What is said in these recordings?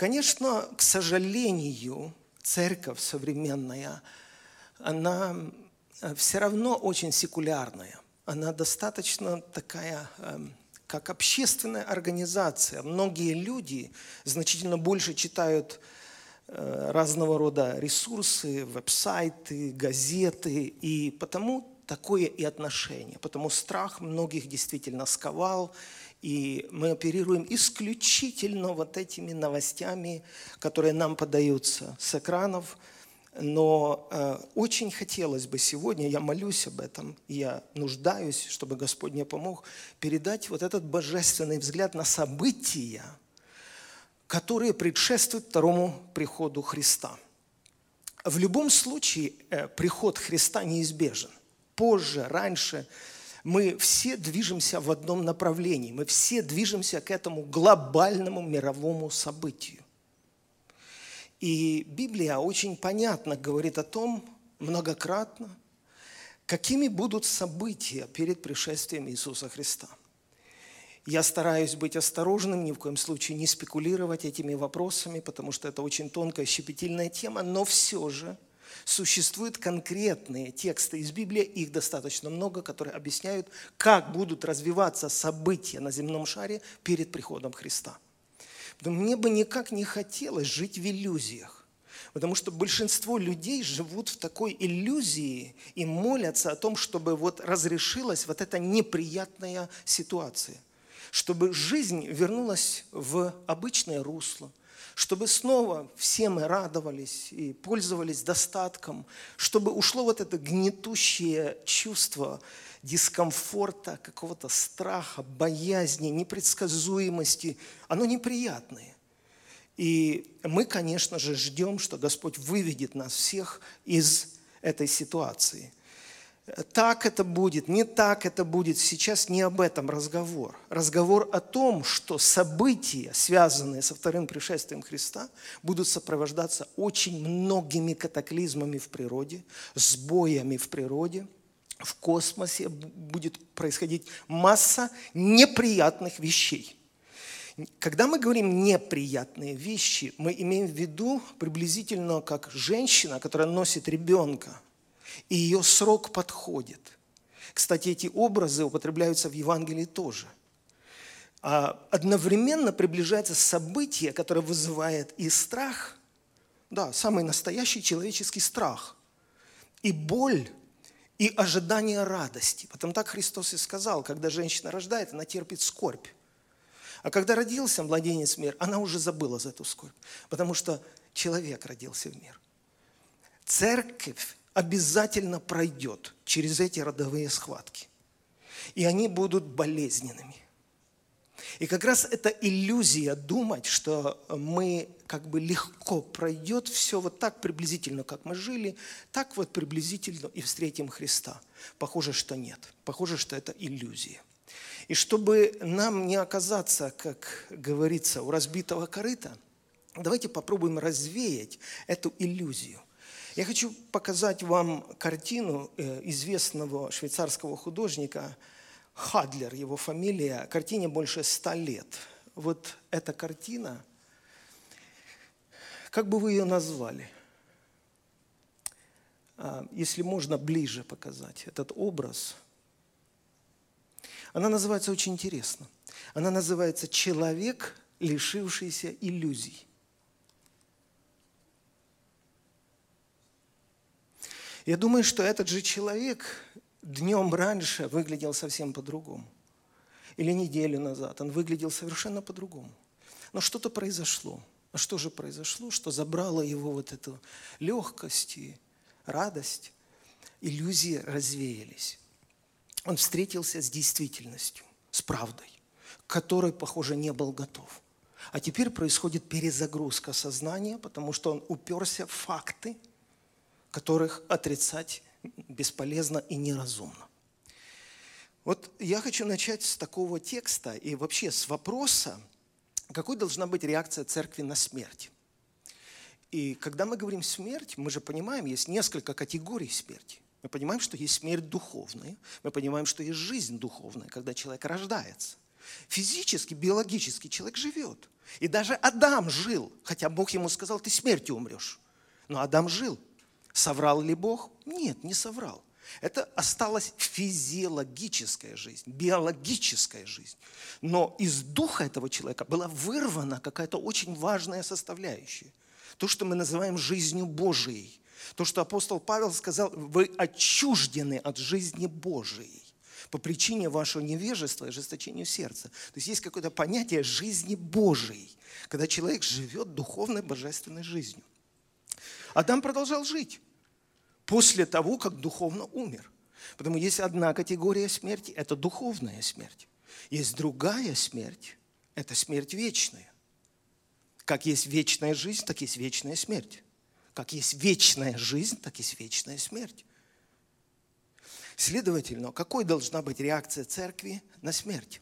Конечно, к сожалению, церковь современная, она э, все равно очень секулярная. Она достаточно такая, эм, как общественная организация. Многие люди значительно больше читают э, разного рода ресурсы, веб-сайты, газеты, и потому такое и отношение. Потому страх многих действительно сковал, и мы оперируем исключительно вот этими новостями, которые нам подаются с экранов. Но э, очень хотелось бы сегодня, я молюсь об этом, я нуждаюсь, чтобы Господь мне помог, передать вот этот божественный взгляд на события, которые предшествуют второму приходу Христа. В любом случае э, приход Христа неизбежен позже, раньше, мы все движемся в одном направлении. Мы все движемся к этому глобальному мировому событию. И Библия очень понятно говорит о том, многократно, какими будут события перед пришествием Иисуса Христа. Я стараюсь быть осторожным, ни в коем случае не спекулировать этими вопросами, потому что это очень тонкая, щепетильная тема, но все же – Существуют конкретные тексты из Библии, их достаточно много, которые объясняют, как будут развиваться события на земном шаре перед приходом Христа. Но мне бы никак не хотелось жить в иллюзиях. Потому что большинство людей живут в такой иллюзии и молятся о том, чтобы вот разрешилась вот эта неприятная ситуация. Чтобы жизнь вернулась в обычное русло, чтобы снова все мы радовались и пользовались достатком, чтобы ушло вот это гнетущее чувство дискомфорта, какого-то страха, боязни, непредсказуемости. Оно неприятное. И мы, конечно же, ждем, что Господь выведет нас всех из этой ситуации – так это будет, не так это будет. Сейчас не об этом разговор. Разговор о том, что события, связанные со вторым пришествием Христа, будут сопровождаться очень многими катаклизмами в природе, сбоями в природе, в космосе будет происходить масса неприятных вещей. Когда мы говорим неприятные вещи, мы имеем в виду приблизительно как женщина, которая носит ребенка – и ее срок подходит. Кстати, эти образы употребляются в Евангелии тоже. А одновременно приближается событие, которое вызывает и страх, да, самый настоящий человеческий страх, и боль, и ожидание радости. Потом так Христос и сказал, когда женщина рождает, она терпит скорбь. А когда родился младенец в мир, она уже забыла за эту скорбь, потому что человек родился в мир. Церковь обязательно пройдет через эти родовые схватки. И они будут болезненными. И как раз эта иллюзия думать, что мы как бы легко пройдет все вот так приблизительно, как мы жили, так вот приблизительно и встретим Христа. Похоже, что нет. Похоже, что это иллюзия. И чтобы нам не оказаться, как говорится, у разбитого корыта, давайте попробуем развеять эту иллюзию – я хочу показать вам картину э, известного швейцарского художника Хадлер, его фамилия. Картине больше ста лет. Вот эта картина, как бы вы ее назвали? А, если можно ближе показать этот образ. Она называется очень интересно. Она называется «Человек, лишившийся иллюзий». Я думаю, что этот же человек днем раньше выглядел совсем по-другому. Или неделю назад он выглядел совершенно по-другому. Но что-то произошло. А что же произошло? Что забрало его вот эту легкость и радость. Иллюзии развеялись. Он встретился с действительностью, с правдой, к которой, похоже, не был готов. А теперь происходит перезагрузка сознания, потому что он уперся в факты – которых отрицать бесполезно и неразумно. Вот я хочу начать с такого текста и вообще с вопроса, какой должна быть реакция церкви на смерть. И когда мы говорим смерть, мы же понимаем, есть несколько категорий смерти. Мы понимаем, что есть смерть духовная, мы понимаем, что есть жизнь духовная, когда человек рождается. Физически, биологически человек живет. И даже Адам жил, хотя Бог ему сказал, ты смертью умрешь. Но Адам жил. Соврал ли Бог? Нет, не соврал. Это осталась физиологическая жизнь, биологическая жизнь. Но из духа этого человека была вырвана какая-то очень важная составляющая. То, что мы называем жизнью Божией. То, что апостол Павел сказал, вы отчуждены от жизни Божией по причине вашего невежества и ожесточению сердца. То есть есть какое-то понятие жизни Божией, когда человек живет духовной божественной жизнью. Адам продолжал жить после того, как духовно умер. Потому есть одна категория смерти – это духовная смерть. Есть другая смерть – это смерть вечная. Как есть вечная жизнь, так есть вечная смерть. Как есть вечная жизнь, так есть вечная смерть. Следовательно, какой должна быть реакция церкви на смерть?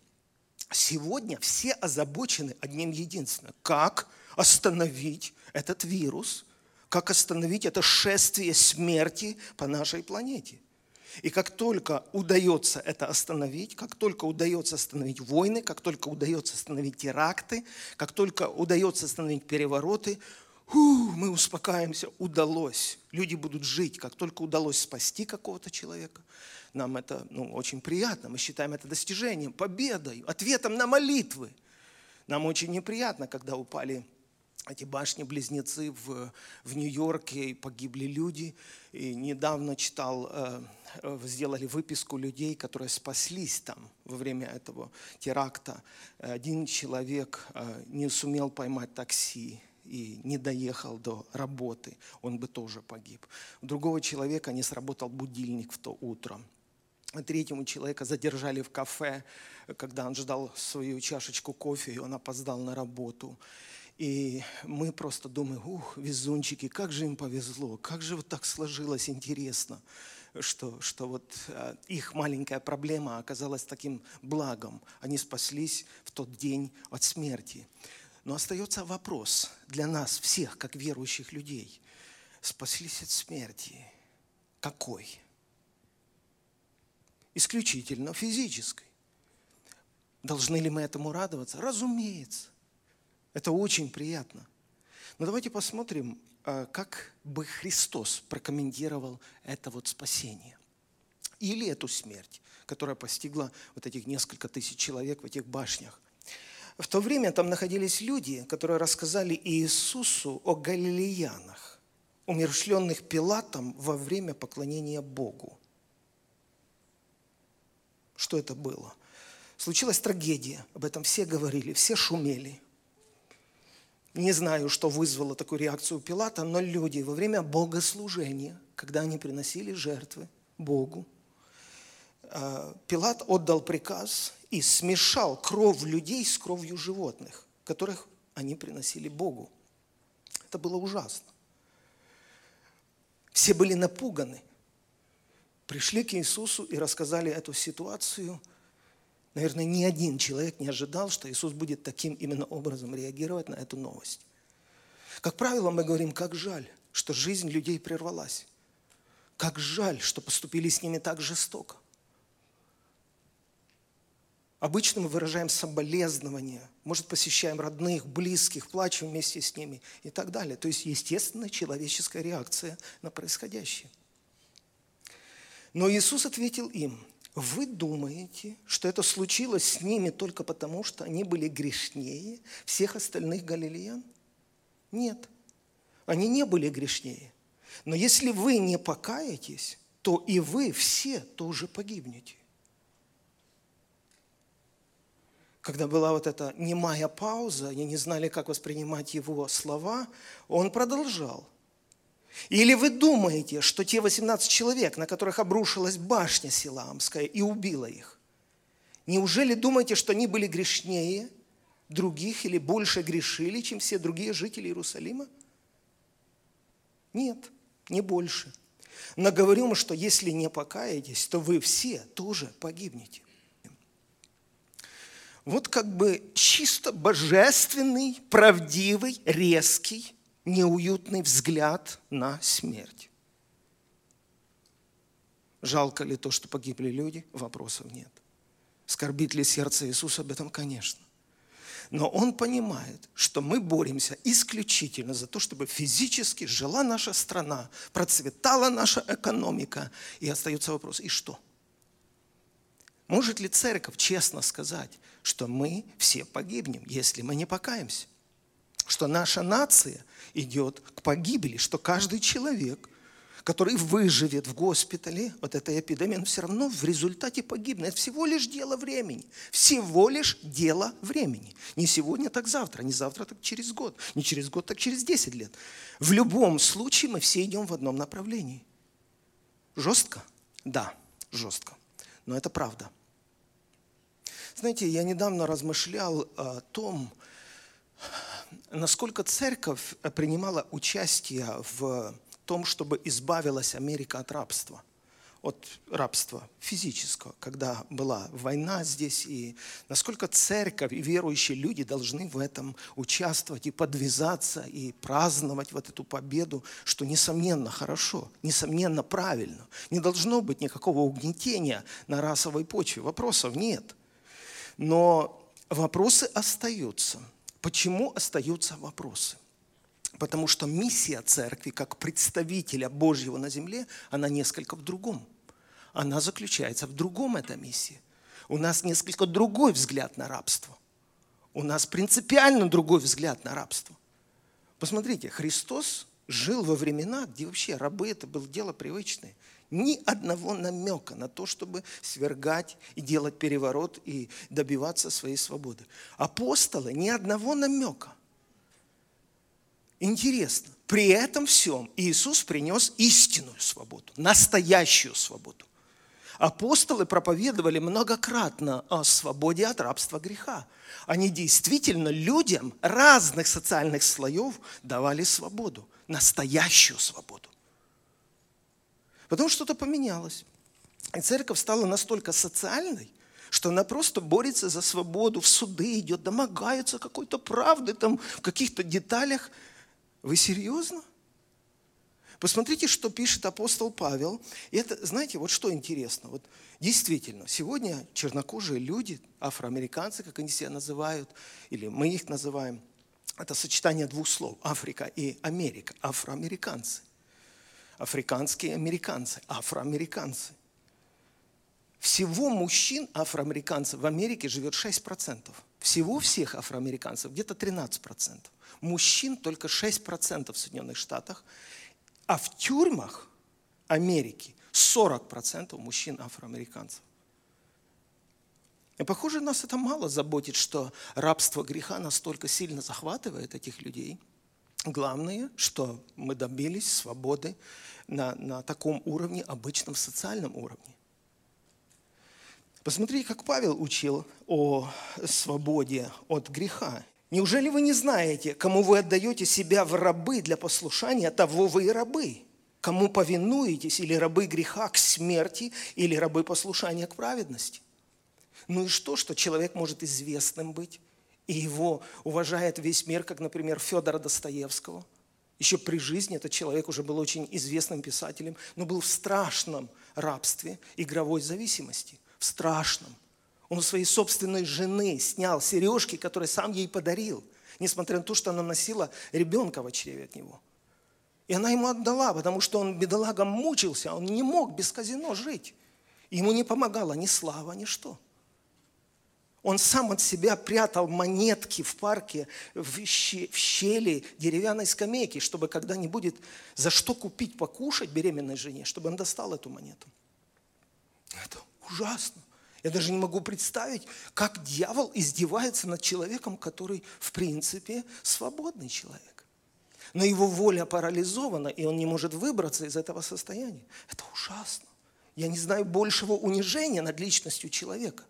Сегодня все озабочены одним единственным. Как остановить этот вирус, как остановить это шествие смерти по нашей планете. И как только удается это остановить, как только удается остановить войны, как только удается остановить теракты, как только удается остановить перевороты, фу, мы успокаиваемся, удалось. Люди будут жить, как только удалось спасти какого-то человека. Нам это ну, очень приятно, мы считаем это достижением, победой, ответом на молитвы. Нам очень неприятно, когда упали эти башни-близнецы в, в Нью-Йорке, и погибли люди. И недавно читал, э, э, сделали выписку людей, которые спаслись там во время этого теракта. Один человек э, не сумел поймать такси и не доехал до работы, он бы тоже погиб. У другого человека не сработал будильник в то утро. Третьему человека задержали в кафе, когда он ждал свою чашечку кофе, и он опоздал на работу. И мы просто думаем, ух, везунчики, как же им повезло, как же вот так сложилось интересно, что, что вот а, их маленькая проблема оказалась таким благом. Они спаслись в тот день от смерти. Но остается вопрос для нас всех, как верующих людей. Спаслись от смерти. Какой? Исключительно физической. Должны ли мы этому радоваться? Разумеется. Это очень приятно. Но давайте посмотрим, а, как бы Христос прокомментировал это вот спасение. Или эту смерть, которая постигла вот этих несколько тысяч человек в этих башнях. В то время там находились люди, которые рассказали Иисусу о галилеянах, умершленных Пилатом во время поклонения Богу. Что это было? Случилась трагедия, об этом все говорили, все шумели – не знаю, что вызвало такую реакцию Пилата, но люди во время богослужения, когда они приносили жертвы Богу, э, Пилат отдал приказ и смешал кровь людей с кровью животных, которых они приносили Богу. Это было ужасно. Все были напуганы. Пришли к Иисусу и рассказали эту ситуацию – Наверное, ни один человек не ожидал, что Иисус будет таким именно образом реагировать на эту новость. Как правило, мы говорим, как жаль, что жизнь людей прервалась. Как жаль, что поступили с ними так жестоко. Обычно мы выражаем соболезнования, может, посещаем родных, близких, плачем вместе с ними и так далее. То есть естественная человеческая реакция на происходящее. Но Иисус ответил им, вы думаете, что это случилось с ними только потому, что они были грешнее всех остальных галилеян? Нет, они не были грешнее. Но если вы не покаетесь, то и вы все тоже погибнете. Когда была вот эта немая пауза, они не знали, как воспринимать его слова, он продолжал – или вы думаете, что те 18 человек, на которых обрушилась башня Силамская и убила их, неужели думаете, что они были грешнее других или больше грешили, чем все другие жители Иерусалима? Нет, не больше. Но говорю что если не покаетесь, то вы все тоже погибнете. Вот как бы чисто божественный, правдивый, резкий неуютный взгляд на смерть. Жалко ли то, что погибли люди? Вопросов нет. Скорбит ли сердце Иисуса об этом? Конечно. Но он понимает, что мы боремся исключительно за то, чтобы физически жила наша страна, процветала наша экономика. И остается вопрос, и что? Может ли церковь честно сказать, что мы все погибнем, если мы не покаемся? Что наша нация идет к погибели, что каждый человек – который выживет в госпитале, вот этой эпидемии, он все равно в результате погибнет. Это всего лишь дело времени. Всего лишь дело времени. Не сегодня, так завтра, не завтра, так через год, не через год, так через 10 лет. В любом случае мы все идем в одном направлении. Жестко? Да, жестко. Но это правда. Знаете, я недавно размышлял о том, насколько церковь принимала участие в том, чтобы избавилась Америка от рабства. От рабства физического, когда была война здесь, и насколько церковь и верующие люди должны в этом участвовать и подвязаться, и праздновать вот эту победу, что, несомненно, хорошо, несомненно, правильно. Не должно быть никакого угнетения на расовой почве, вопросов нет. Но вопросы остаются. Почему остаются вопросы? Потому что миссия церкви, как представителя Божьего на земле, она несколько в другом. Она заключается в другом, эта миссия. У нас несколько другой взгляд на рабство. У нас принципиально другой взгляд на рабство. Посмотрите, Христос жил во времена, где вообще рабы это было дело привычное. Ни одного намека на то, чтобы свергать и делать переворот и добиваться своей свободы. Апостолы ни одного намека. Интересно, при этом всем Иисус принес истинную свободу, настоящую свободу. Апостолы проповедовали многократно о свободе от рабства греха. Они действительно людям разных социальных слоев давали свободу, настоящую свободу. Потом что-то поменялось. И церковь стала настолько социальной, что она просто борется за свободу, в суды идет, домогается какой-то правды там в каких-то деталях – вы серьезно? Посмотрите, что пишет апостол Павел. И это, знаете, вот что интересно. Вот действительно, сегодня чернокожие люди, афроамериканцы, как они себя называют, или мы их называем, это сочетание двух слов – Африка и Америка, афроамериканцы. Африканские американцы, афроамериканцы. Всего мужчин афроамериканцев в Америке живет 6%. Всего всех афроамериканцев где-то 13%. Мужчин только 6% в Соединенных Штатах, а в тюрьмах Америки 40% мужчин афроамериканцев. И похоже, нас это мало заботит, что рабство греха настолько сильно захватывает этих людей. Главное, что мы добились свободы на, на таком уровне, обычном социальном уровне. Посмотри, как Павел учил о свободе от греха. Неужели вы не знаете, кому вы отдаете себя в рабы для послушания, того вы и рабы? Кому повинуетесь, или рабы греха к смерти, или рабы послушания к праведности? Ну и что, что человек может известным быть, и его уважает весь мир, как, например, Федора Достоевского. Еще при жизни этот человек уже был очень известным писателем, но был в страшном рабстве игровой зависимости, в страшном – он у своей собственной жены снял сережки, которые сам ей подарил, несмотря на то, что она носила ребенка в чреве от него. И она ему отдала, потому что он, бедолага, мучился, он не мог без казино жить. Ему не помогала ни слава, ни что. Он сам от себя прятал монетки в парке, в щели деревянной скамейки, чтобы когда не будет за что купить покушать беременной жене, чтобы он достал эту монету. Это ужасно. Я даже не могу представить, как дьявол издевается над человеком, который, в принципе, свободный человек. Но его воля парализована, и он не может выбраться из этого состояния. Это ужасно. Я не знаю большего унижения над личностью человека.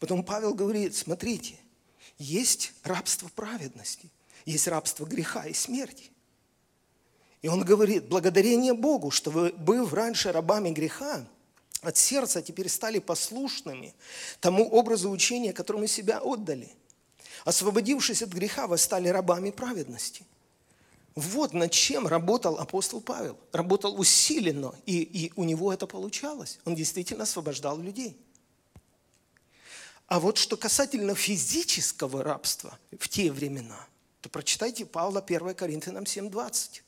Потом Павел говорит, смотрите, есть рабство праведности, есть рабство греха и смерти. И он говорит, благодарение Богу, что вы, быв раньше рабами греха, от сердца теперь стали послушными тому образу учения, которому себя отдали. Освободившись от греха, вы стали рабами праведности. Вот над чем работал апостол Павел. Работал усиленно, и, и у него это получалось. Он действительно освобождал людей. А вот что касательно физического рабства в те времена, то прочитайте Павла 1 Коринфянам 7.20.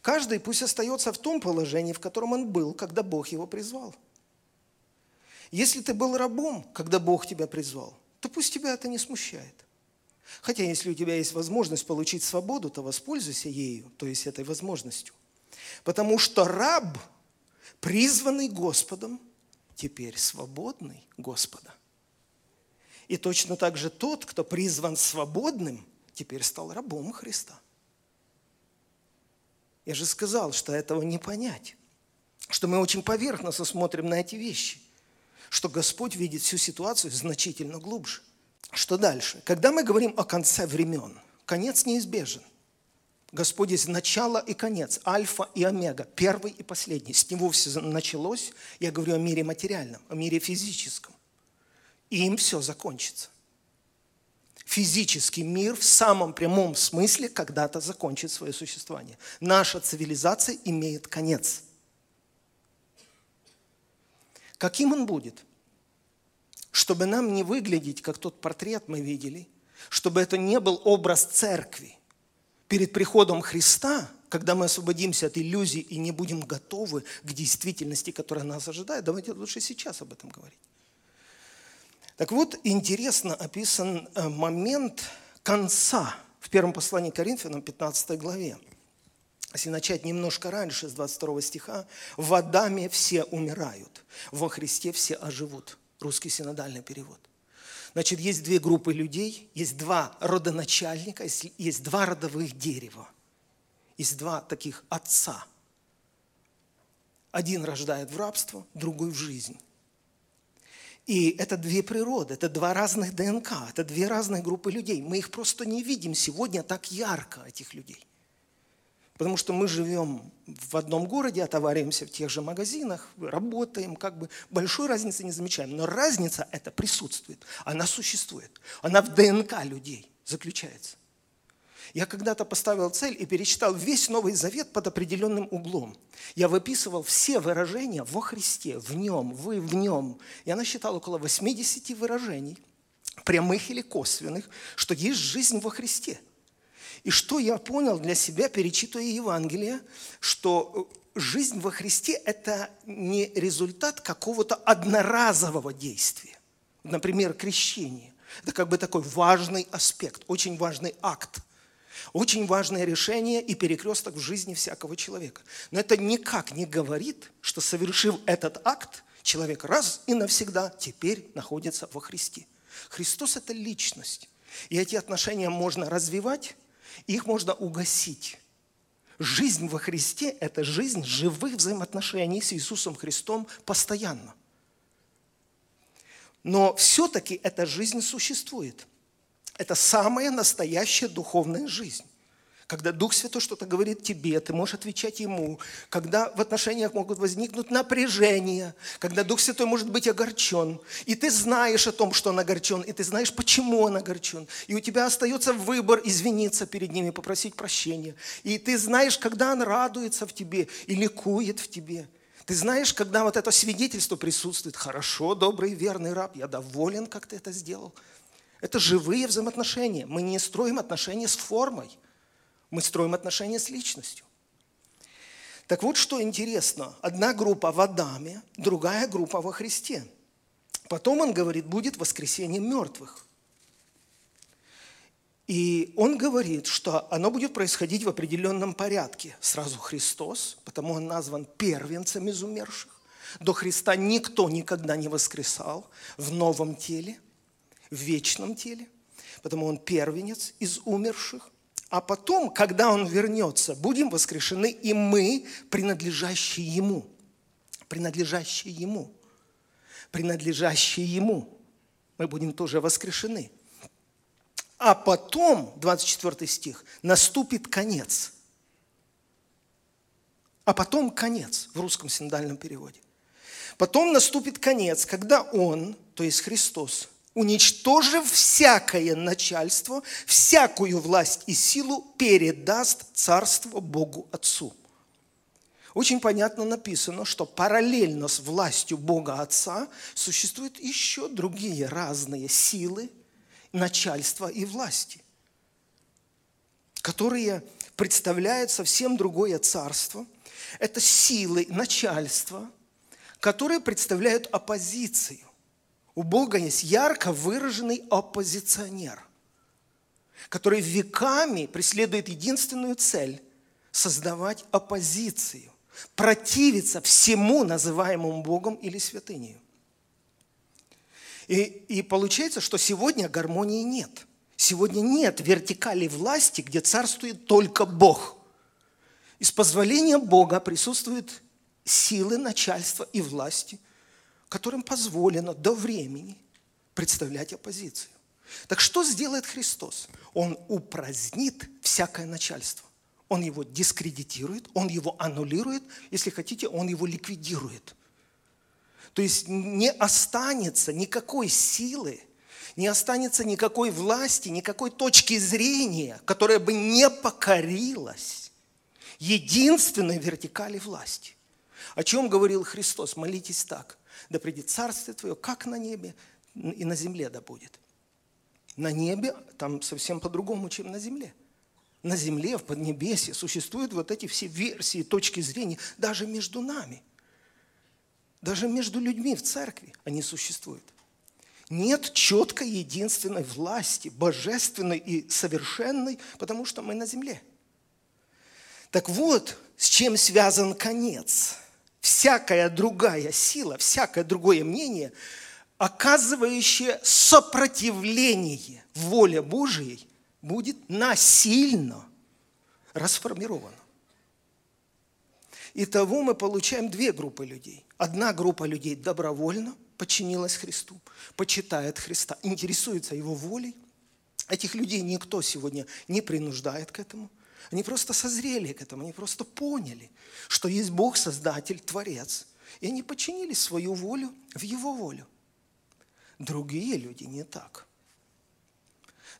Каждый пусть остается в том положении, в котором он был, когда Бог его призвал. Если ты был рабом, когда Бог тебя призвал, то пусть тебя это не смущает. Хотя если у тебя есть возможность получить свободу, то воспользуйся ею, то есть этой возможностью. Потому что раб, призванный Господом, теперь свободный Господа. И точно так же тот, кто призван свободным, теперь стал рабом Христа. Я же сказал, что этого не понять, что мы очень поверхностно смотрим на эти вещи, что Господь видит всю ситуацию значительно глубже. Что дальше? Когда мы говорим о конце времен, конец неизбежен. Господь есть начало и конец, альфа и омега, первый и последний. С него все началось, я говорю о мире материальном, о мире физическом. И им все закончится. Физический мир в самом прямом смысле когда-то закончит свое существование. Наша цивилизация имеет конец. Каким он будет? Чтобы нам не выглядеть, как тот портрет мы видели, чтобы это не был образ церкви – перед приходом Христа, когда мы освободимся от иллюзий и не будем готовы к действительности, которая нас ожидает, давайте лучше сейчас об этом говорить. Так вот, интересно описан э, момент конца в первом послании к Коринфянам, 15 главе. Если начать немножко раньше, с 22 стиха, «В Адаме все умирают, во Христе все оживут». Русский синодальный перевод. Значит, есть две группы людей, есть два родоначальника, есть два родовых дерева, есть два таких отца. Один рождает в рабство, другой в жизнь. И это две природы, это два разных ДНК, это две разные группы людей. Мы их просто не видим сегодня так ярко, этих людей. Потому что мы живем в одном городе, отовариваемся в тех же магазинах, работаем, как бы большой разницы не замечаем. Но разница эта присутствует, она существует. Она в ДНК людей заключается. Я когда-то поставил цель и перечитал весь Новый Завет под определенным углом. Я выписывал все выражения во Христе, в Нем, вы в Нем. Я насчитал около 80 выражений, прямых или косвенных, что есть жизнь во Христе – и что я понял для себя, перечитывая Евангелие, что э, жизнь во Христе – это не результат какого-то одноразового действия. Например, крещение. Это как бы такой важный аспект, очень важный акт. Очень важное решение и перекресток в жизни всякого человека. Но это никак не говорит, что совершив этот акт, человек раз и навсегда теперь находится во Христе. Христос – это личность. И эти отношения можно развивать, их можно угасить. Жизнь во Христе – это жизнь живых взаимоотношений с Иисусом Христом постоянно. Но все-таки эта жизнь существует. Это самая настоящая духовная жизнь. Когда Дух Святой что-то говорит тебе, ты можешь отвечать Ему. Когда в отношениях могут возникнуть напряжения, когда Дух Святой может быть огорчен, и ты знаешь о том, что он огорчен, и ты знаешь, почему он огорчен. И у тебя остается выбор извиниться перед ними, попросить прощения. И ты знаешь, когда он радуется в тебе и ликует в тебе. Ты знаешь, когда вот это свидетельство присутствует, хорошо, добрый, верный раб, я доволен, как ты это сделал. Это живые взаимоотношения. Мы не строим отношения с формой. Мы строим отношения с личностью. Так вот, что интересно. Одна группа в Адаме, другая группа во Христе. Потом он говорит, будет воскресение мертвых. И он говорит, что оно будет происходить в определенном порядке. Сразу Христос, потому он назван первенцем из умерших. До Христа никто никогда не воскресал в новом теле, в вечном теле, потому он первенец из умерших. А потом, когда Он вернется, будем воскрешены и мы, принадлежащие Ему. Принадлежащие Ему. Принадлежащие Ему. Мы будем тоже воскрешены. А потом, 24 стих, наступит конец. А потом конец в русском синодальном переводе. Потом наступит конец, когда Он, то есть Христос, уничтожив всякое начальство, всякую власть и силу, передаст царство Богу Отцу. очень понятно написано, что параллельно с властью Бога Отца существуют еще другие разные силы, начальства и власти, которые представляют совсем другое царство. Это силы начальства, которые представляют оппозицию. У Бога есть ярко выраженный оппозиционер, который веками преследует единственную цель – создавать оппозицию противиться всему называемому Богом или святыней. И, и получается, что сегодня гармонии нет. Сегодня нет вертикали власти, где царствует только Бог. Из позволения Бога присутствуют силы начальства и власти, которым позволено до времени представлять оппозицию. Так что сделает Христос? Он упразднит всякое начальство он его дискредитирует, он его аннулирует, если хотите, он его ликвидирует. То есть не останется никакой силы, не останется никакой власти, никакой точки зрения, которая бы не покорилась единственной вертикали власти. О чем говорил Христос? Молитесь так. Да придет Царствие Твое, как на небе, и на земле да будет. На небе там совсем по-другому, чем на земле на земле, в Поднебесье существуют вот эти все версии, точки зрения, даже между нами. Даже между людьми в церкви они существуют. Нет четкой единственной власти, божественной и совершенной, потому что мы на земле. Так вот, с чем связан конец. Всякая другая сила, всякое другое мнение, оказывающее сопротивление воле Божией, будет насильно расформировано. Итого мы получаем две группы людей. Одна группа людей добровольно подчинилась Христу, почитает Христа, интересуется Его волей. Этих людей никто сегодня не принуждает к этому. Они просто созрели к этому, они просто поняли, что есть Бог, Создатель, Творец. И они подчинили свою волю в Его волю. Другие люди не так –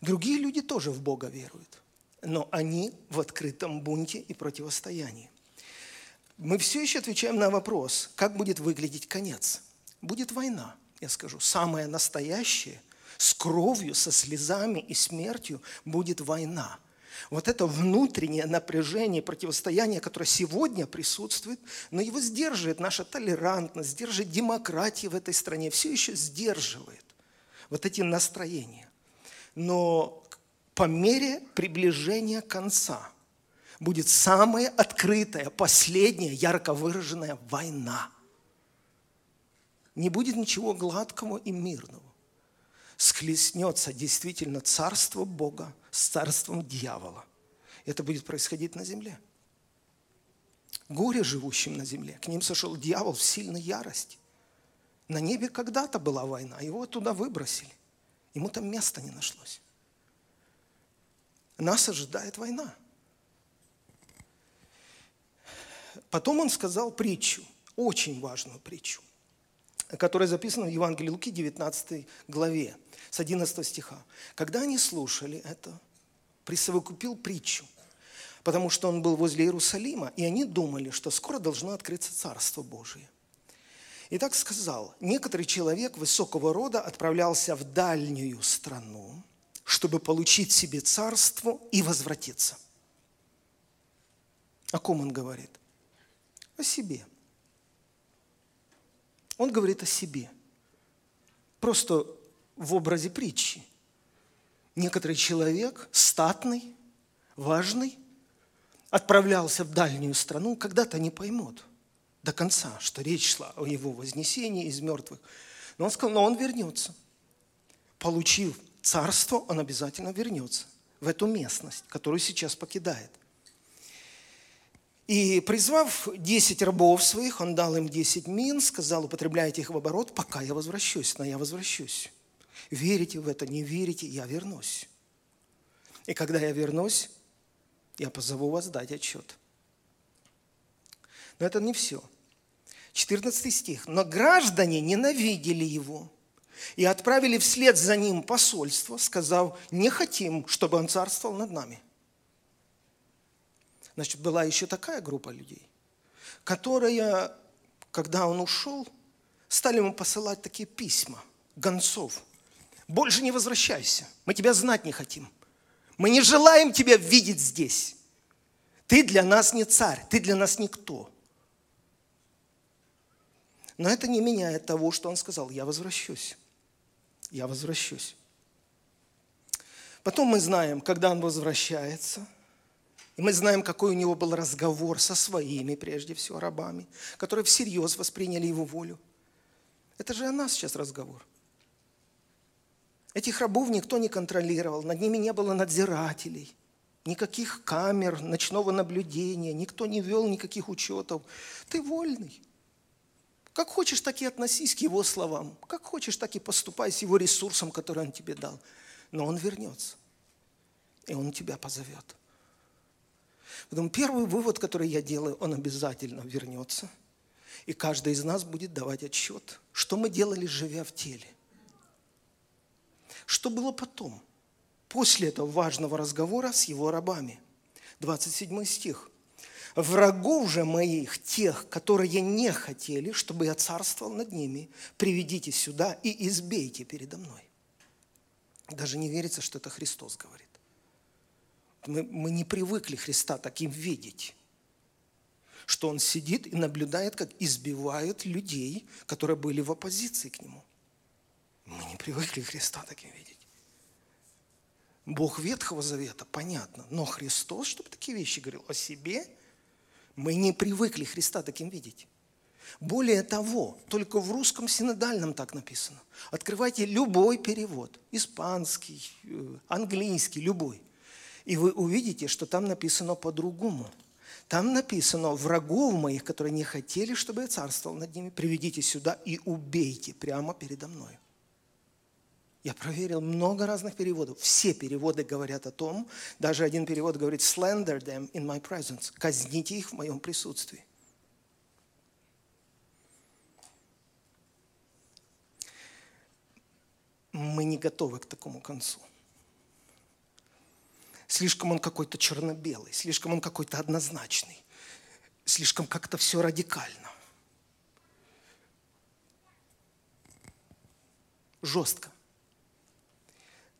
Другие люди тоже в Бога веруют, но они в открытом бунте и противостоянии. Мы все еще отвечаем на вопрос, как будет выглядеть конец. Будет война, я скажу, самая настоящая, с кровью, со слезами и смертью будет война. Вот это внутреннее напряжение, противостояние, которое сегодня присутствует, но его сдерживает наша толерантность, сдерживает демократия в этой стране, все еще сдерживает вот эти настроения но по мере приближения конца будет самая открытая, последняя, ярко выраженная война. Не будет ничего гладкого и мирного. Схлестнется действительно царство Бога с царством дьявола. Это будет происходить на земле. Горе живущим на земле. К ним сошел дьявол в сильной ярости. На небе когда-то была война, его туда выбросили. Ему там места не нашлось. Нас ожидает война. Потом он сказал притчу, очень важную притчу, которая записана в Евангелии Луки, 19 главе, с 11 стиха. Когда они слушали это, присовокупил притчу, потому что он был возле Иерусалима, и они думали, что скоро должно открыться Царство Божие. И так сказал, некоторый человек высокого рода отправлялся в дальнюю страну, чтобы получить себе царство и возвратиться. О ком он говорит? О себе. Он говорит о себе. Просто в образе притчи. Некоторый человек, статный, важный, отправлялся в дальнюю страну, когда-то не поймут – до конца, что речь шла о его вознесении из мертвых. Но он сказал, но он вернется. Получив царство, он обязательно вернется в эту местность, которую сейчас покидает. И призвав 10 рабов своих, он дал им 10 мин, сказал, употребляйте их в оборот, пока я возвращусь, но я возвращусь. Верите в это, не верите, я вернусь. И когда я вернусь, я позову вас дать отчет. Но это не все. 14 стих. «Но граждане ненавидели его и отправили вслед за ним посольство, сказав, не хотим, чтобы он царствовал над нами». Значит, была еще такая группа людей, которые, когда он ушел, стали ему посылать такие письма, гонцов. Больше не возвращайся, мы тебя знать не хотим. Мы не желаем тебя видеть здесь. Ты для нас не царь, ты для нас никто. Но это не меняет того, что он сказал, я возвращусь. Я возвращусь. Потом мы знаем, когда он возвращается, и мы знаем, какой у него был разговор со своими, прежде всего, рабами, которые всерьез восприняли его волю. Это же о нас сейчас разговор. Этих рабов никто не контролировал, над ними не было надзирателей, никаких камер, ночного наблюдения, никто не вел никаких учетов. Ты вольный. Как хочешь, так и относись к его словам. Как хочешь, так и поступай с его ресурсом, который он тебе дал. Но он вернется, и он тебя позовет. Поэтому первый вывод, который я делаю, он обязательно вернется. И каждый из нас будет давать отчет, что мы делали, живя в теле – что было потом, после этого важного разговора с его рабами? 27 стих. «Врагов же моих, тех, которые не хотели, чтобы я царствовал над ними, приведите сюда и избейте передо мной». Даже не верится, что это Христос говорит. Мы, мы не привыкли Христа таким видеть что он сидит и наблюдает, как избивают людей, которые были в оппозиции к нему. Мы не привыкли Христа таким видеть. Бог Ветхого Завета, понятно, но Христос, чтобы такие вещи говорил о себе, мы не привыкли Христа таким видеть. Более того, только в русском синодальном так написано. Открывайте любой перевод, испанский, э, английский, любой. И вы увидите, что там написано по-другому. Там написано, врагов моих, которые не хотели, чтобы я царствовал над ними, приведите сюда и убейте прямо передо мной. Я проверил много разных переводов. Все переводы говорят о том, даже один перевод говорит «slander them in my presence» – «казните их в моем присутствии». Мы не готовы к такому концу. Слишком он какой-то черно-белый, слишком он какой-то однозначный, слишком как-то все радикально. Жестко.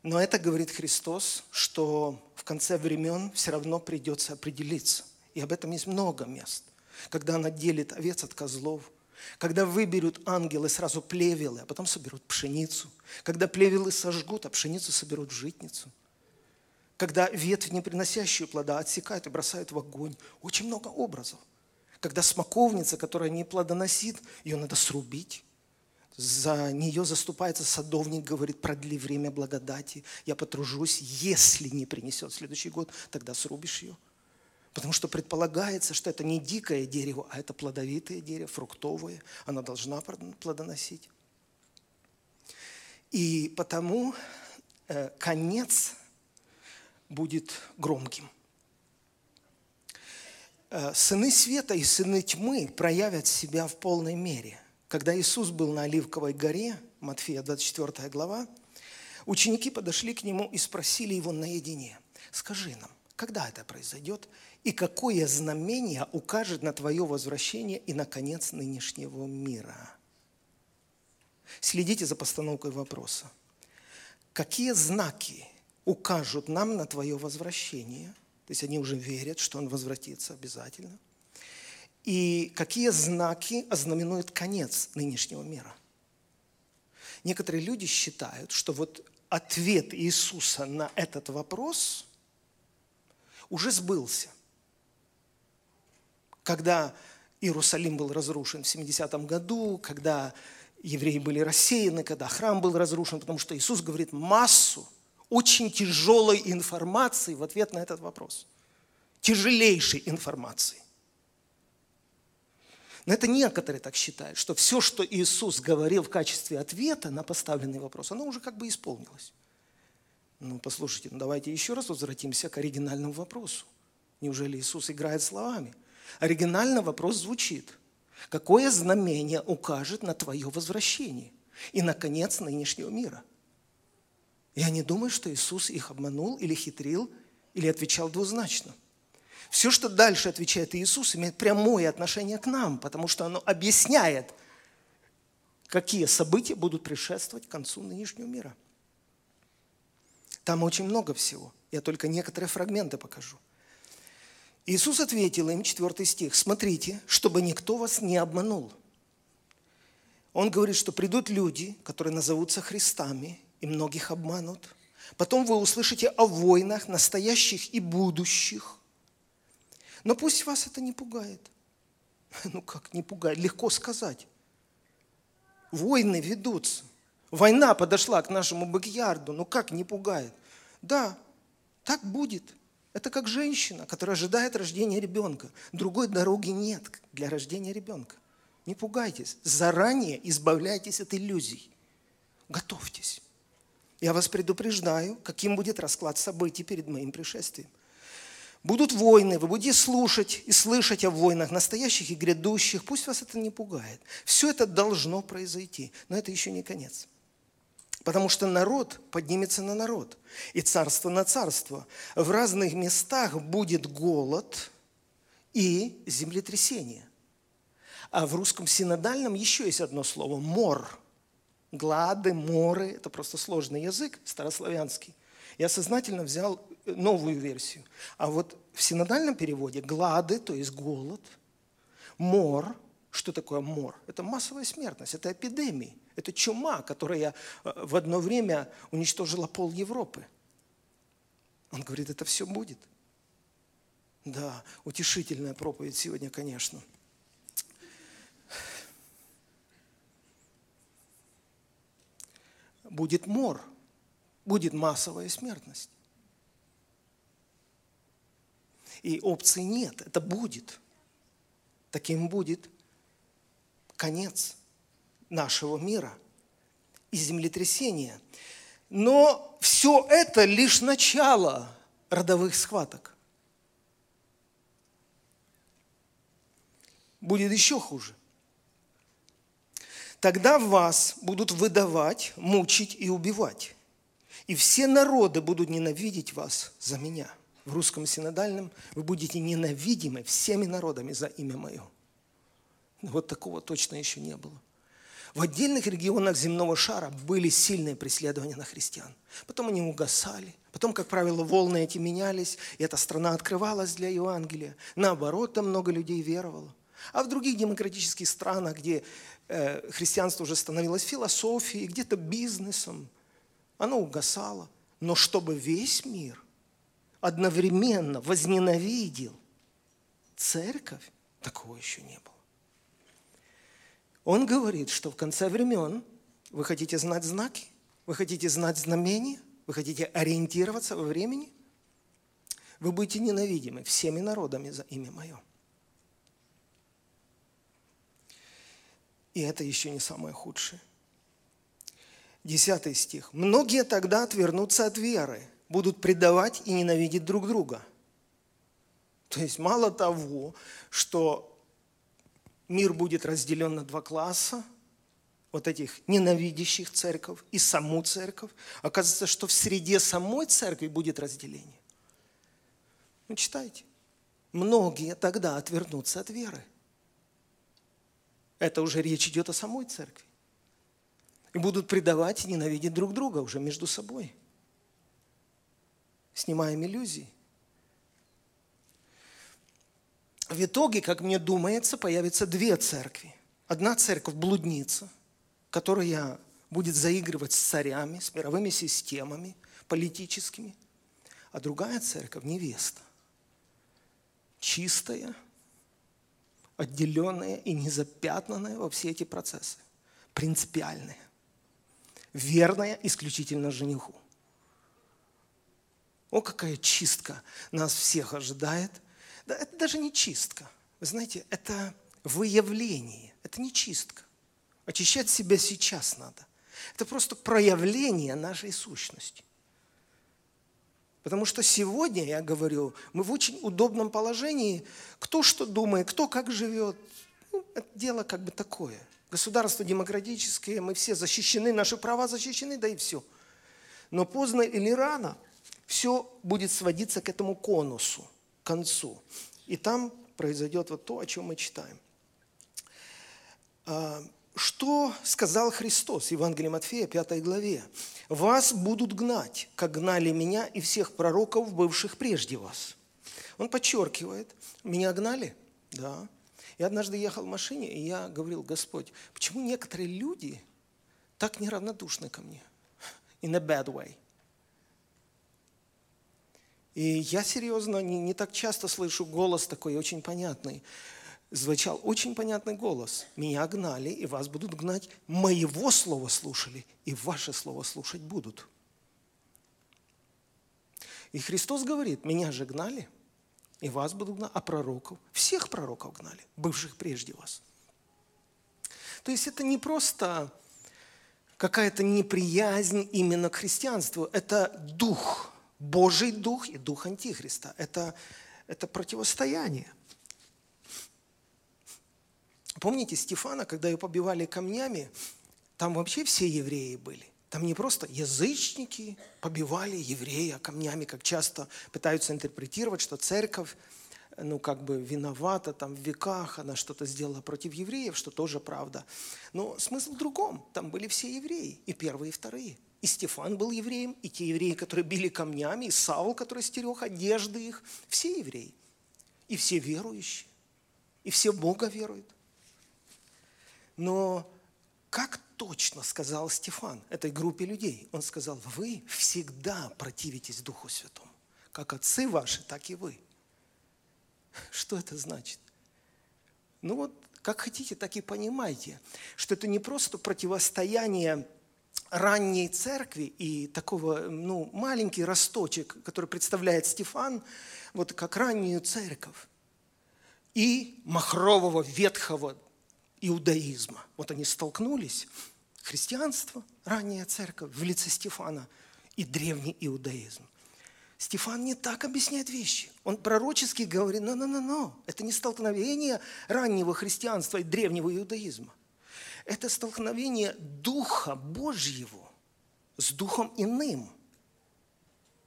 Но это говорит Христос, что в конце времен все равно придется определиться. И об этом есть много мест. Когда он отделит овец от козлов, когда выберут ангелы сразу плевелы, а потом соберут пшеницу. Когда плевелы сожгут, а пшеницу соберут в житницу. Когда ветвь, не приносящую плода, отсекают и бросают в огонь. Очень много образов. Когда смоковница, которая не плодоносит, ее надо срубить за нее заступается садовник, говорит, продли время благодати, я потружусь, если не принесет следующий год, тогда срубишь ее. Потому что предполагается, что это не дикое дерево, а это плодовитое дерево, фруктовое, она должна плодоносить. И потому э, конец будет громким. Э, сыны света и сыны тьмы проявят себя в полной мере. Когда Иисус был на Оливковой горе, Матфея 24 глава, ученики подошли к Нему и спросили Его наедине, «Скажи нам, когда это произойдет, и какое знамение укажет на Твое возвращение и на конец нынешнего мира?» Следите за постановкой вопроса. Какие знаки укажут нам на Твое возвращение? То есть они уже верят, что Он возвратится обязательно – и какие знаки ознаменуют конец нынешнего мира? Некоторые люди считают, что вот ответ Иисуса на этот вопрос уже сбылся. Когда Иерусалим был разрушен в 70 году, когда евреи были рассеяны, когда храм был разрушен, потому что Иисус говорит массу очень тяжелой информации в ответ на этот вопрос. Тяжелейшей информации. Но это некоторые так считают, что все, что Иисус говорил в качестве ответа на поставленный вопрос, оно уже как бы исполнилось. Ну, послушайте, ну давайте еще раз возвратимся к оригинальному вопросу. Неужели Иисус играет словами? Оригинальный вопрос звучит. Какое знамение укажет на твое возвращение и на нынешнего мира? Я не думаю, что Иисус их обманул или хитрил, или отвечал двузначно. Все, что дальше отвечает Иисус, имеет прямое отношение к нам, потому что оно объясняет, какие события будут предшествовать концу нынешнего мира. Там очень много всего. Я только некоторые фрагменты покажу. Иисус ответил им, 4 стих, «Смотрите, чтобы никто вас не обманул». Он говорит, что придут люди, которые назовутся Христами, и многих обманут. Потом вы услышите о войнах, настоящих и будущих. Но пусть вас это не пугает. Ну как не пугает? Легко сказать. Войны ведутся. Война подошла к нашему бэк-ярду. Ну как не пугает? Да, так будет. Это как женщина, которая ожидает рождения ребенка. Другой дороги нет для рождения ребенка. Не пугайтесь. Заранее избавляйтесь от иллюзий. Готовьтесь. Я вас предупреждаю, каким будет расклад событий перед моим пришествием. Будут войны, вы будете слушать и слышать о войнах, настоящих и грядущих. Пусть вас это не пугает. Все это должно произойти, но это еще не конец. Потому что народ поднимется на народ, и царство на царство. В разных местах будет голод и землетрясение. А в русском синодальном еще есть одно слово – мор. Глады, моры – это просто сложный язык старославянский. Я сознательно взял новую версию. А вот в синодальном переводе глады, то есть голод, мор, что такое мор? Это массовая смертность, это эпидемии, это чума, которая э, в одно время уничтожила пол Европы. Он говорит, это все будет. Да, утешительная проповедь сегодня, конечно. Будет мор, будет массовая смертность. И опции нет, это будет. Таким будет конец нашего мира и землетрясения. Но все это лишь начало родовых схваток. Будет еще хуже. Тогда вас будут выдавать, мучить и убивать. И все народы будут ненавидеть вас за меня – в русском синодальном, вы будете ненавидимы всеми народами за имя Мое. Вот такого точно еще не было. В отдельных регионах земного шара были сильные преследования на христиан. Потом они угасали. Потом, как правило, волны эти менялись, и эта страна открывалась для Евангелия. Наоборот, там много людей веровало. А в других демократических странах, где э, христианство уже становилось философией, где-то бизнесом, оно угасало. Но чтобы весь мир одновременно возненавидел церковь, такого еще не было. Он говорит, что в конце времен вы хотите знать знаки, вы хотите знать знамения, вы хотите ориентироваться во времени, вы будете ненавидимы всеми народами за имя Мое. И это еще не самое худшее. Десятый стих. «Многие тогда отвернутся от веры, будут предавать и ненавидеть друг друга. То есть мало того, что мир будет разделен на два класса, вот этих ненавидящих церковь и саму церковь, оказывается, что в среде самой церкви будет разделение. Ну, читайте. Многие тогда отвернутся от веры. Это уже речь идет о самой церкви. И будут предавать и ненавидеть друг друга уже между собой снимаем иллюзии. В итоге, как мне думается, появятся две церкви. Одна церковь – блудница, которая будет заигрывать с царями, с мировыми системами политическими. А другая церковь – невеста. Чистая, отделенная и незапятнанная во все эти процессы. Принципиальная. Верная исключительно жениху. О, какая чистка нас всех ожидает. Да, это даже не чистка. Вы знаете, это выявление, это не чистка. Очищать себя сейчас надо. Это просто проявление нашей сущности. Потому что сегодня, я говорю, мы в очень удобном положении. Кто что думает, кто как живет. Ну, это дело как бы такое. Государство демократическое, мы все защищены, наши права защищены, да и все. Но поздно или рано – все будет сводиться к этому конусу. концу. И там произойдет вот то, о чем мы читаем. А, что сказал Христос в Евангелии Матфея, 5 главе? «Вас будут гнать, как гнали меня и всех пророков, бывших прежде вас». Он подчеркивает, меня гнали? Да. Я однажды ехал в машине, и я говорил, Господь, почему некоторые люди так неравнодушны ко мне? In a bad way. И я серьезно не, не так часто слышу голос такой очень понятный звучал очень понятный голос. «Меня гнали, и вас будут гнать. Моего слова слушали, и ваше слово слушать будут». И Христос говорит, «Меня же гнали, и вас будут гнать, а пророков, всех пророков гнали, бывших прежде вас». То есть это не просто какая-то неприязнь именно к христианству, это дух, Божий дух и дух Антихриста. Это, это противостояние – Помните Стефана, когда его побивали камнями, там вообще все евреи были. Там не просто язычники побивали еврея камнями, как часто пытаются интерпретировать, что церковь ну, как бы виновата там в веках, она что-то сделала против евреев, что тоже правда. Но смысл в другом. Там были все евреи, и первые, и вторые. И Стефан был евреем, и те евреи, которые били камнями, и Саул, который стерег одежды их. Все евреи. И все верующие. И все Бога веруют. Но как точно сказал Стефан этой группе людей? Он сказал, вы всегда противитесь Духу Святому. Как отцы ваши, так и вы. Что это значит? Ну вот, как хотите, так и понимайте, что это не просто противостояние ранней церкви и такого, ну, маленький росточек, который представляет Стефан, вот как раннюю церковь, и махрового ветхого иудаизма. Вот они столкнулись, христианство, ранняя церковь в лице Стефана и древний иудаизм. Стефан не так объясняет вещи. Он пророчески говорит, но-но-но-но, это не столкновение раннего христианства и древнего иудаизма. Это столкновение Духа Божьего с Духом иным.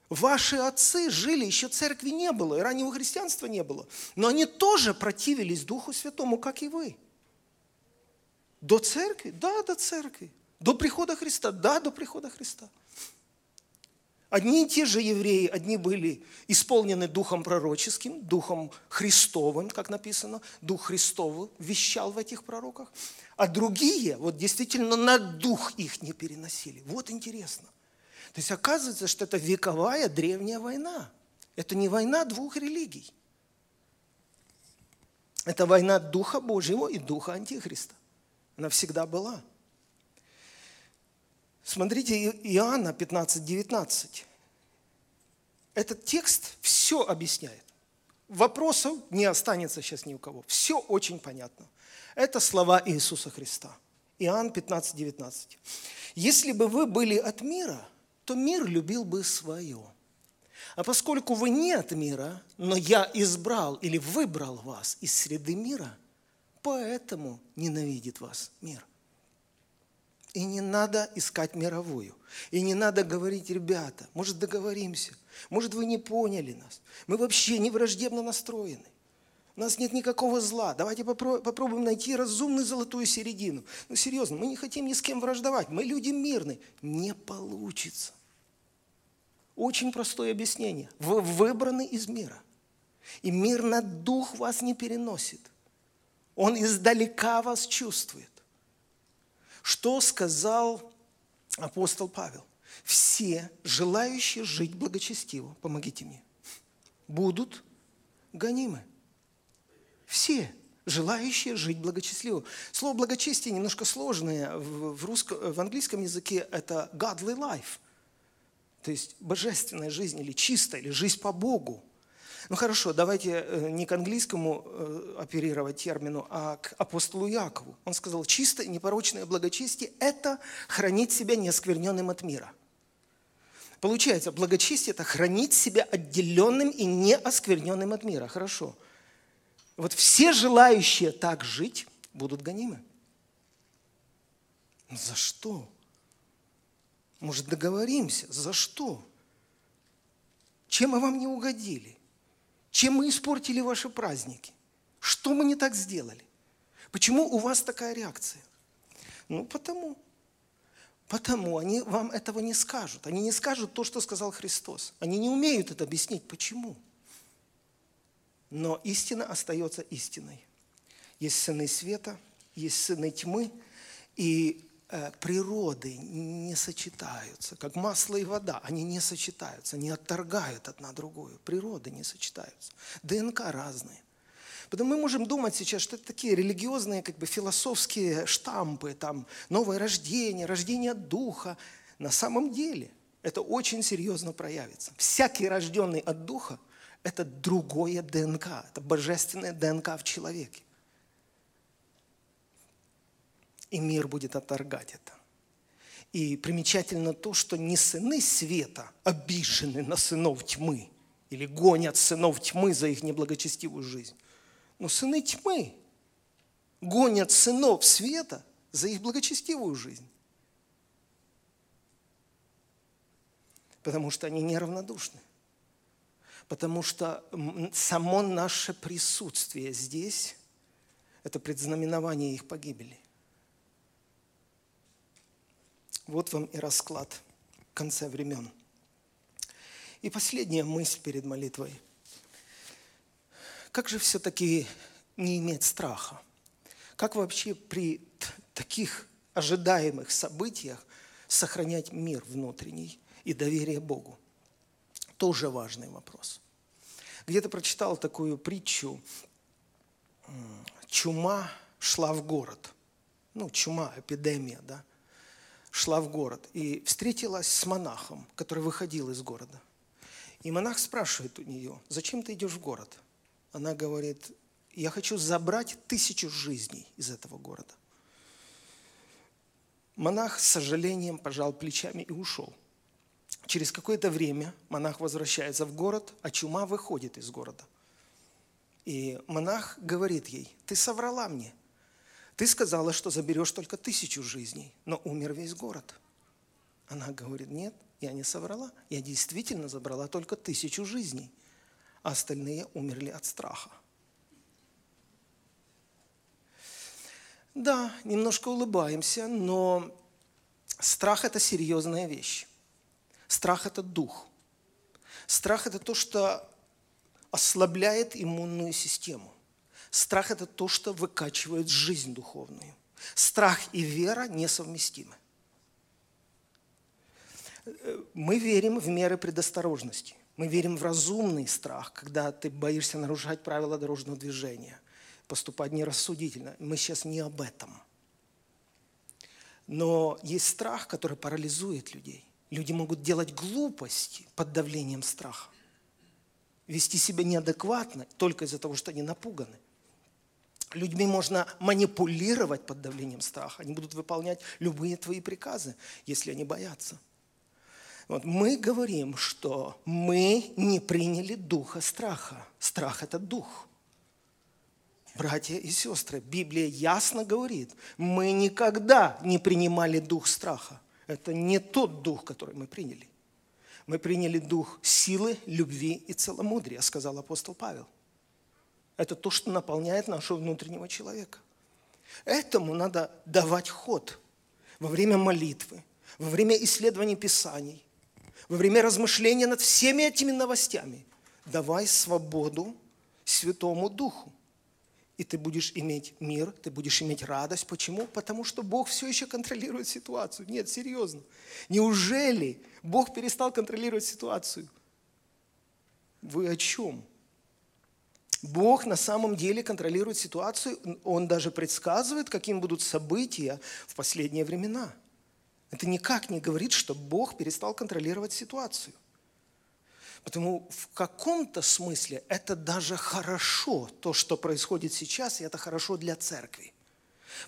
Ваши отцы жили, еще церкви не было, и раннего христианства не было. Но они тоже противились Духу Святому, как и вы. До церкви? Да, до церкви. До прихода Христа? Да, до прихода Христа. Одни и те же евреи, одни были исполнены духом пророческим, духом Христовым, как написано, дух Христовый вещал в этих пророках, а другие вот действительно на дух их не переносили. Вот интересно. То есть оказывается, что это вековая древняя война. Это не война двух религий. Это война Духа Божьего и Духа Антихриста. Она всегда была. Смотрите Иоанна 15, 19. Этот текст все объясняет. Вопросов не останется сейчас ни у кого. Все очень понятно. Это слова Иисуса Христа. Иоанн 15, 19. «Если бы вы были от мира, то мир любил бы свое. А поскольку вы не от мира, но я избрал или выбрал вас из среды мира – Поэтому ненавидит вас мир. И не надо искать мировую. И не надо говорить, ребята, может договоримся, может вы не поняли нас. Мы вообще не враждебно настроены. У нас нет никакого зла. Давайте попробуем найти разумную золотую середину. Ну серьезно, мы не хотим ни с кем враждовать. Мы люди мирные. Не получится. Очень простое объяснение. Вы выбраны из мира. И мир на дух вас не переносит. Он издалека вас чувствует. Что сказал апостол Павел? Все желающие жить благочестиво, помогите мне, будут гонимы. Все желающие жить благочестиво. Слово благочестие немножко сложное. В, русском, в английском языке это godly life. То есть божественная жизнь или чистая, или жизнь по Богу. Ну хорошо, давайте э, не к английскому э, оперировать термину, а к апостолу Якову. Он сказал, чистое, непорочное благочестие – это хранить себя неоскверненным от мира. Получается, благочестие – это хранить себя отделенным и неоскверненным от мира. Хорошо. Вот все желающие так жить будут гонимы. За что? Может, договоримся? За что? Чем мы вам не угодили? Чем мы испортили ваши праздники? Что мы не так сделали? Почему у вас такая реакция? Ну, потому. Потому они вам этого не скажут. Они не скажут то, что сказал Христос. Они не умеют это объяснить. Почему? Но истина остается истиной. Есть сыны света, есть сыны тьмы, и природы не сочетаются, как масло и вода. Они не сочетаются, они отторгают одна другую. Природы не сочетаются. ДНК разные. Потому мы можем думать сейчас, что это такие религиозные, как бы философские штампы, там, новое рождение, рождение духа. На самом деле это очень серьезно проявится. Всякий рожденный от духа – это другое ДНК, это божественное ДНК в человеке. И мир будет отторгать это. И примечательно то, что не сыны света обижены на сынов тьмы или гонят сынов тьмы за их неблагочестивую жизнь. Но сыны тьмы гонят сынов света за их благочестивую жизнь. Потому что они неравнодушны. Потому что само наше присутствие здесь – это предзнаменование их погибели. Вот вам и расклад в конце времен. И последняя мысль перед молитвой – как же все-таки не иметь страха? Как вообще при таких ожидаемых событиях сохранять мир внутренний и доверие Богу? Тоже важный вопрос. Где-то прочитал такую притчу. Чума шла в город. Ну, чума, эпидемия, да. Шла в город и встретилась с монахом, который выходил из города. И монах спрашивает у нее, зачем ты идешь в город? она говорит, я хочу забрать тысячу жизней из этого города. Монах с сожалением пожал плечами и ушел. Через какое-то время монах возвращается в город, а чума выходит из города. И монах говорит ей, ты соврала мне. Ты сказала, что заберешь только тысячу жизней, но умер весь город. Она говорит, нет, я не соврала. Я действительно забрала только тысячу жизней – а остальные умерли от страха. Да, немножко улыбаемся, но страх – это серьезная вещь. Страх – это дух. Страх – это то, что ослабляет иммунную систему. Страх – это то, что выкачивает жизнь духовную. Страх и вера несовместимы. Мы верим в меры предосторожности. Мы верим в разумный страх, когда ты боишься нарушать правила дорожного движения, поступать нерассудительно. Мы сейчас не об этом. Но есть страх, который парализует людей. Люди могут делать глупости под давлением страха. Вести себя неадекватно только из-за того, что они напуганы. Людьми можно манипулировать под давлением страха. Они будут выполнять любые твои приказы, если они боятся. Вот мы говорим, что мы не приняли духа страха. Страх – это дух. Братья и сестры, Библия ясно говорит, мы никогда не принимали дух страха. Это не тот дух, который мы приняли. Мы приняли дух силы, любви и целомудрия, сказал апостол Павел. Это то, что наполняет нашего внутреннего человека. Этому надо давать ход во время молитвы, во время исследований Писаний, во время размышления над всеми этими новостями, давай свободу Святому Духу. И ты будешь иметь мир, ты будешь иметь радость. Почему? Потому что Бог все еще контролирует ситуацию. Нет, серьезно. Неужели Бог перестал контролировать ситуацию? Вы о чем? Бог на самом деле контролирует ситуацию. Он даже предсказывает, каким будут события в последние времена – это никак не говорит, что Бог перестал контролировать ситуацию. Потому в каком-то смысле это даже хорошо, то, что происходит сейчас, и это хорошо для церкви.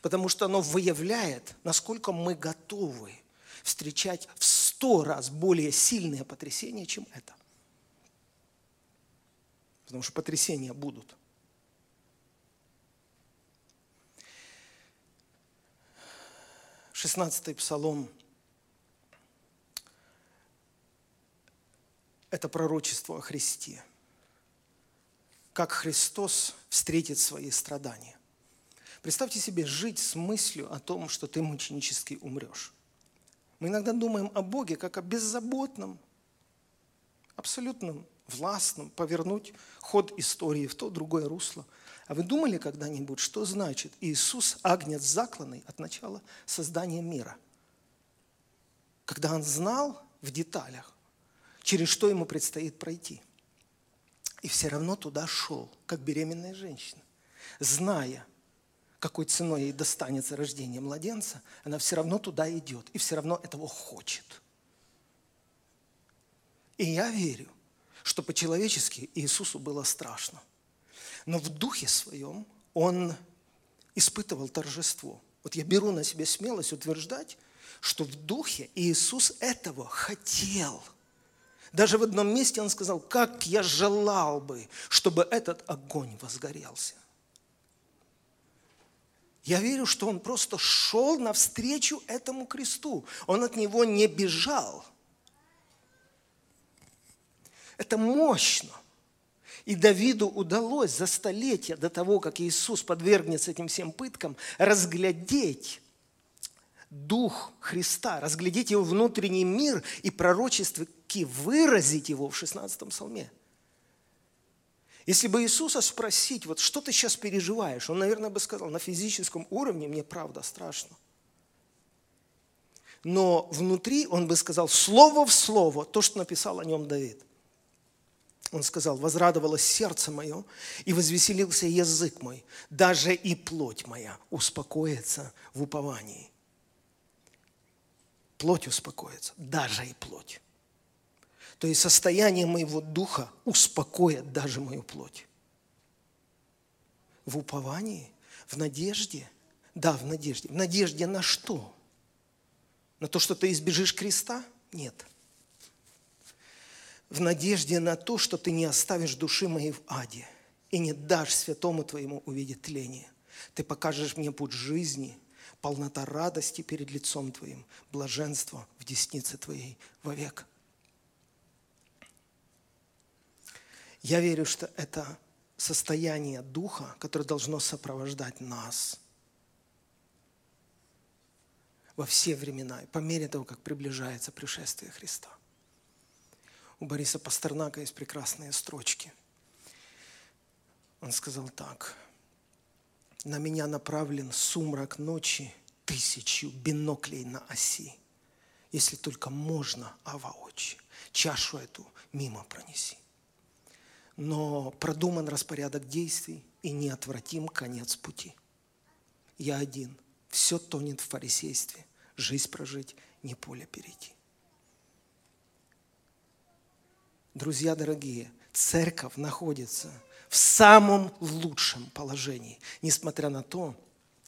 Потому что оно выявляет, насколько мы готовы встречать в сто раз более сильные потрясения, чем это. Потому что потрясения будут. Шестнадцатый псалом это пророчество о Христе. как Христос встретит свои страдания. Представьте себе жить с мыслью о том, что ты мученически умрешь. Мы иногда думаем о Боге как о беззаботном, абсолютном, властном, повернуть ход истории в то другое русло. А вы думали когда-нибудь, что значит Иисус, агнец закланный от начала создания мира? Когда Он знал в деталях, через что Ему предстоит пройти. И все равно туда шел, как беременная женщина, зная, какой ценой ей достанется рождение младенца, она все равно туда идет и все равно этого хочет. И я верю, что по-человечески Иисусу было страшно. Но в духе своем он испытывал торжество. Вот я беру на себе смелость утверждать, что в духе Иисус этого хотел. Даже в одном месте он сказал, как я желал бы, чтобы этот огонь возгорелся. Я верю, что он просто шел навстречу этому кресту. Он от него не бежал. Это мощно. И Давиду удалось за столетия до того, как Иисус подвергнется этим всем пыткам, разглядеть Дух Христа, разглядеть Его внутренний мир и пророчески выразить Его в 16 псалме. Если бы Иисуса спросить, вот что ты сейчас переживаешь, он, наверное, бы сказал, на физическом уровне мне правда страшно. Но внутри он бы сказал слово в слово то, что написал о нем Давид. Он сказал, возрадовалось сердце мое и возвеселился язык мой, даже и плоть моя успокоится в уповании. Плоть успокоится, даже и плоть. То есть состояние моего духа успокоит даже мою плоть. В уповании, в надежде. Да, в надежде. В надежде на что? На то, что ты избежишь креста? Нет. В надежде на то, что ты не оставишь души моей в аде и не дашь святому твоему увидеть тление. Ты покажешь мне путь жизни, полнота радости перед лицом твоим, блаженство в деснице твоей вовек. Я верю, что это состояние духа, которое должно сопровождать нас во все времена, по мере того, как приближается пришествие Христа. У Бориса Пастернака есть прекрасные строчки. Он сказал так. «На меня направлен сумрак ночи тысячу биноклей на оси. Если только можно, а воочи, чашу эту мимо пронеси но продуман распорядок действий и неотвратим конец пути. Я один. Все тонет в фарисействе. Жизнь прожить, не поле перейти. Друзья дорогие, церковь находится в самом лучшем положении, несмотря на то,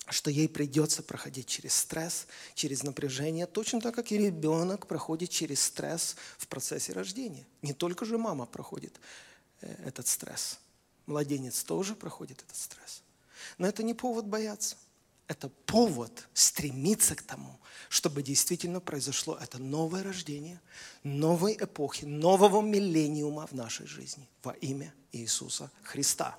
что ей придется проходить через стресс, через напряжение, точно так, как и ребенок проходит через стресс в процессе рождения. Не только же мама проходит Э, этот стресс. Младенец тоже проходит этот стресс. Но это не повод бояться. Это повод стремиться к тому, чтобы действительно произошло это новое рождение, новой эпохи, нового миллениума в нашей жизни во имя Иисуса Христа.